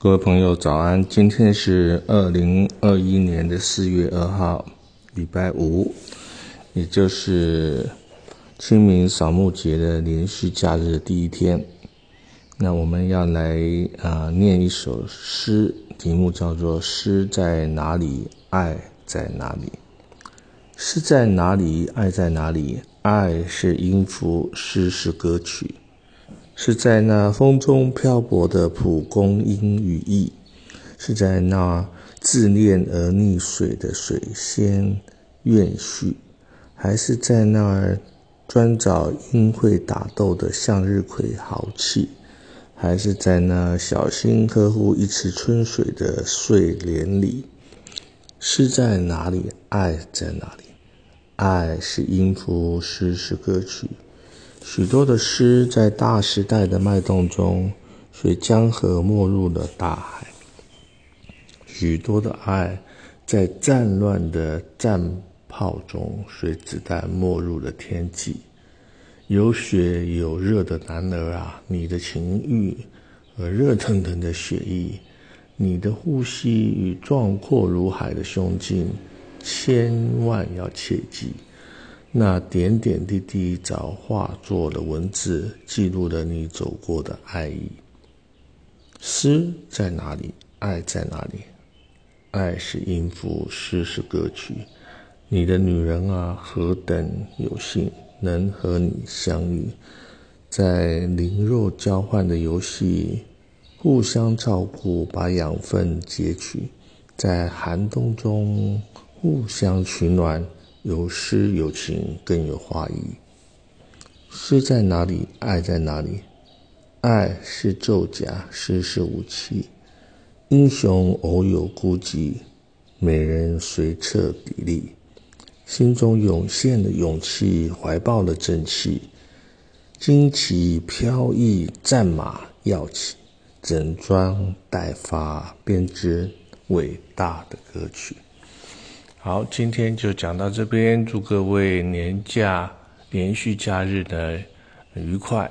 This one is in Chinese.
各位朋友，早安！今天是二零二一年的四月二号，礼拜五，也就是清明扫墓节的连续假日的第一天。那我们要来啊念一首诗，题目叫做《诗在哪里，爱在哪里》。诗在哪里，爱在哪里？爱是音符，诗是歌曲。是在那风中漂泊的蒲公英羽翼，是在那自恋而溺水的水仙怨绪，还是在那儿专找鹰会打斗的向日葵豪气，还是在那小心呵护一池春水的睡莲里？诗在哪里？爱在哪里？爱是音符，诗是歌曲。许多的诗在大时代的脉动中，随江河没入了大海；许多的爱在战乱的战炮中，随子弹没入了天际。有血有热的男儿啊，你的情欲和热腾腾的血液，你的呼吸与壮阔如海的胸襟，千万要切记。那点点滴滴早化作了文字，记录了你走过的爱意。诗在哪里？爱在哪里？爱是音符，诗是歌曲。你的女人啊，何等有幸能和你相遇，在灵肉交换的游戏，互相照顾，把养分截取，在寒冬中互相取暖。有诗有情，更有画意。诗在哪里？爱在哪里？爱是咒甲，诗是武器。英雄偶有孤寂，美人随侧砥砺。心中涌现的勇气，怀抱了正气。旌旗飘逸，战马跃起，整装待发，编织伟大的歌曲。好，今天就讲到这边。祝各位年假连续假日的愉快。